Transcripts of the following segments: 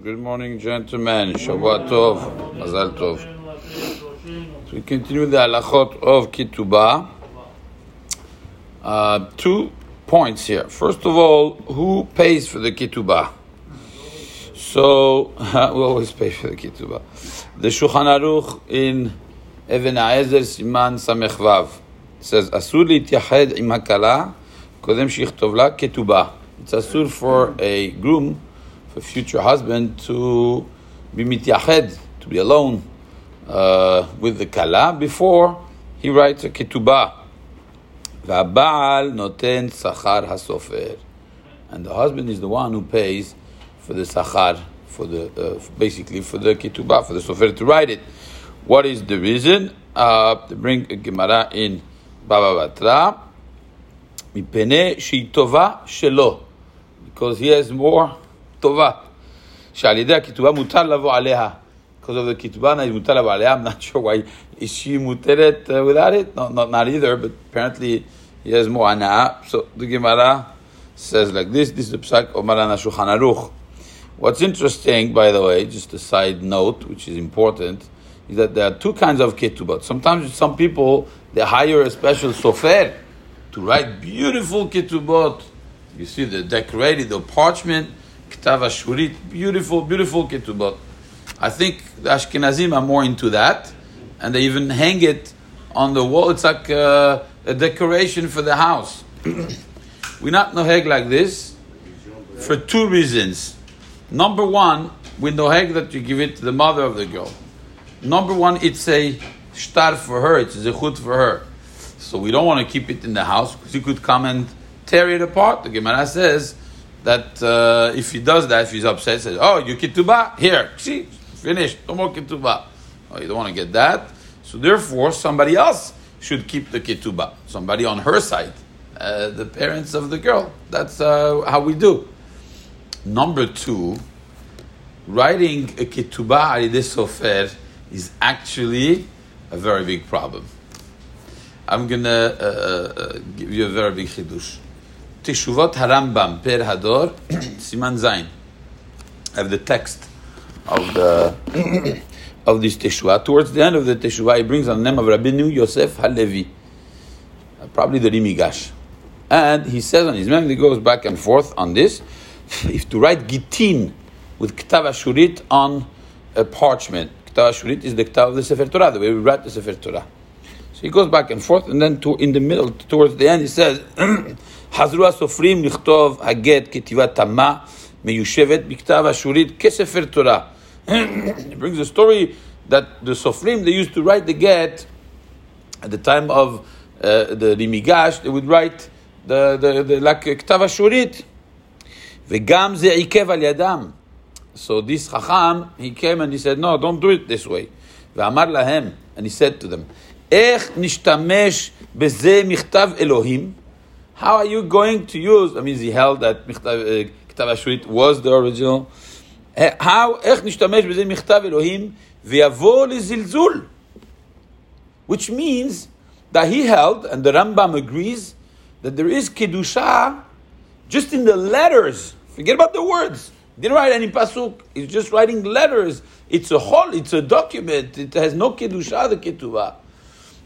Good morning, gentlemen. Shabbat Tov. Mazal Tov. So we continue the halachot of Kitubah. Uh, two points here. First of all, who pays for the Kitubah? So, we always pay for the Kitubah. The Shulchan Aruch in Even Ezer Siman Samechvav says, Asur litiyahed im hakala kodem shi'chtovla la ketubah. It's asur for a groom future husband to be mityahed, to be alone uh, with the kala before he writes a ketubah. Vabal noten sachar hasofer. And the husband is the one who pays for the sachar, for the uh, basically for the ketubah, for the sofer to write it. What is the reason? Uh, to bring a Gemara in Baba Batra. Mipene sheitova shelo. Because he has more טובה, שעל ידי הכתובה מותר לבוא עליה. Because of the כתובה, מותר לבוא עליה. I'm not sure why. Is she מותרת uh, without it? No, not, not either, but apparently he has more הנאה. So the Gemara says like this, this is the psak of Maran Shulchan Aruch. What's interesting, by the way, just a side note, which is important, is that there are two kinds of ketubot. Sometimes some people, they hire a special sofer to write beautiful ketubot. You see the decorated, the parchment, Ktav Ashurit, beautiful, beautiful ketubot. I think the Ashkenazim are more into that, and they even hang it on the wall. It's like a, a decoration for the house. we not noheg like this for two reasons. Number one, we noheg that you give it to the mother of the girl. Number one, it's a shtar for her, it's a zechut for her. So we don't want to keep it in the house because you could come and tear it apart. The Gemara says that uh, if he does that, if he's upset, says, "Oh, you ketubah here, see, finished, no more ketubah." Oh, you don't want to get that. So therefore, somebody else should keep the ketubah. Somebody on her side, uh, the parents of the girl. That's uh, how we do. Number two, writing a ketubah al sofer is actually a very big problem. I'm gonna uh, uh, give you a very big chidush. Teshuvot Harambam Pe'er Hador Siman Zain. I have the text of the of this Teshuvah. Towards the end of the Teshuvah, he brings on the name of Rabbeinu Yosef Halevi, probably the Ri Migash, and he says on his memory, he goes back and forth on this. if to write Gitin with Ktav Ashurit on a parchment, Ktav Ashurit is the Ktav of the Sefer Torah, the way we write the Sefer Torah. So he goes back and forth, and then to, in the middle, towards the end, he says. חזרו הסופרים לכתוב הגט כתיבת תמה מיושבת בכתב אשורית כספר תורה. It brings a story that the Sofrim, they used to write the get at the time of uh, the Ri Migash, they would write the, the, the, like כתב אשורית. וגם זה עיכב על ידם. So this חכם, he came and he said, no, don't do it this way. ואמר להם, and he said to them, איך נשתמש בזה מכתב אלוהים? How are you going to use? I mean, he held that uh, Ktav Ashurit was the original. Uh, how, Which means that he held, and the Rambam agrees, that there is Kedusha just in the letters. Forget about the words. He didn't write any pasuk. He's just writing letters. It's a whole, it's a document. It has no Kedusha, the Ketuvah.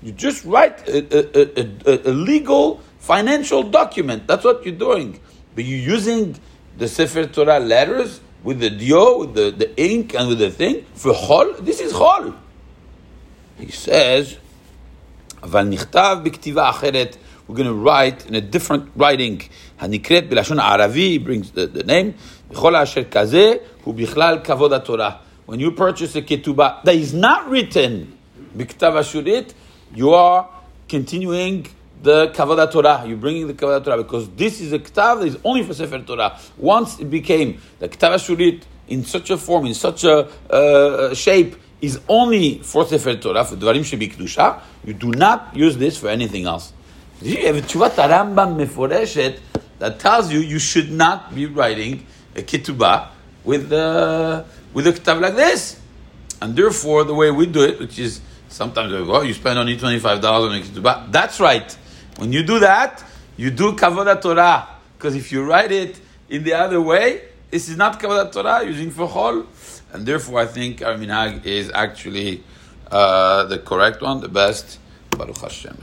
You just write a, a, a, a legal financial document. That's what you're doing. But you're using the Sefer Torah letters with the dio, with the, the ink, and with the thing for chol. This is chol. He says, "אבל נכתב בכתיבה אחרת." We're going to write in a different writing. הנקראת בלשון הערבי, he brings the, the name. בכל אשר כזה הוא בכלל כבוד התורה. When you purchase a ketubah that is not written בכתב אשורית, you are continuing the Kavod Torah. You're bringing the Kavod Torah because this is a Ktav that is only for Sefer Torah. Once it became the Ktav Ashurit in such a form, in such a uh, shape, is only for Sefer Torah, for Dvarim Shebi Kedusha, you do not use this for anything else. You have a Tshuvat Rambam Meforeshet that tells you you should not be writing a Ketubah with, uh, with a Ktav like this. And therefore, the way we do it, which is Sometimes you go, oh, you spend only $25 But that's right. When you do that, you do Kavodat Torah. Because if you write it in the other way, this is not Kavodat Torah, using for Chol. And therefore, I think Arminag is actually uh, the correct one, the best. Baruch Hashem.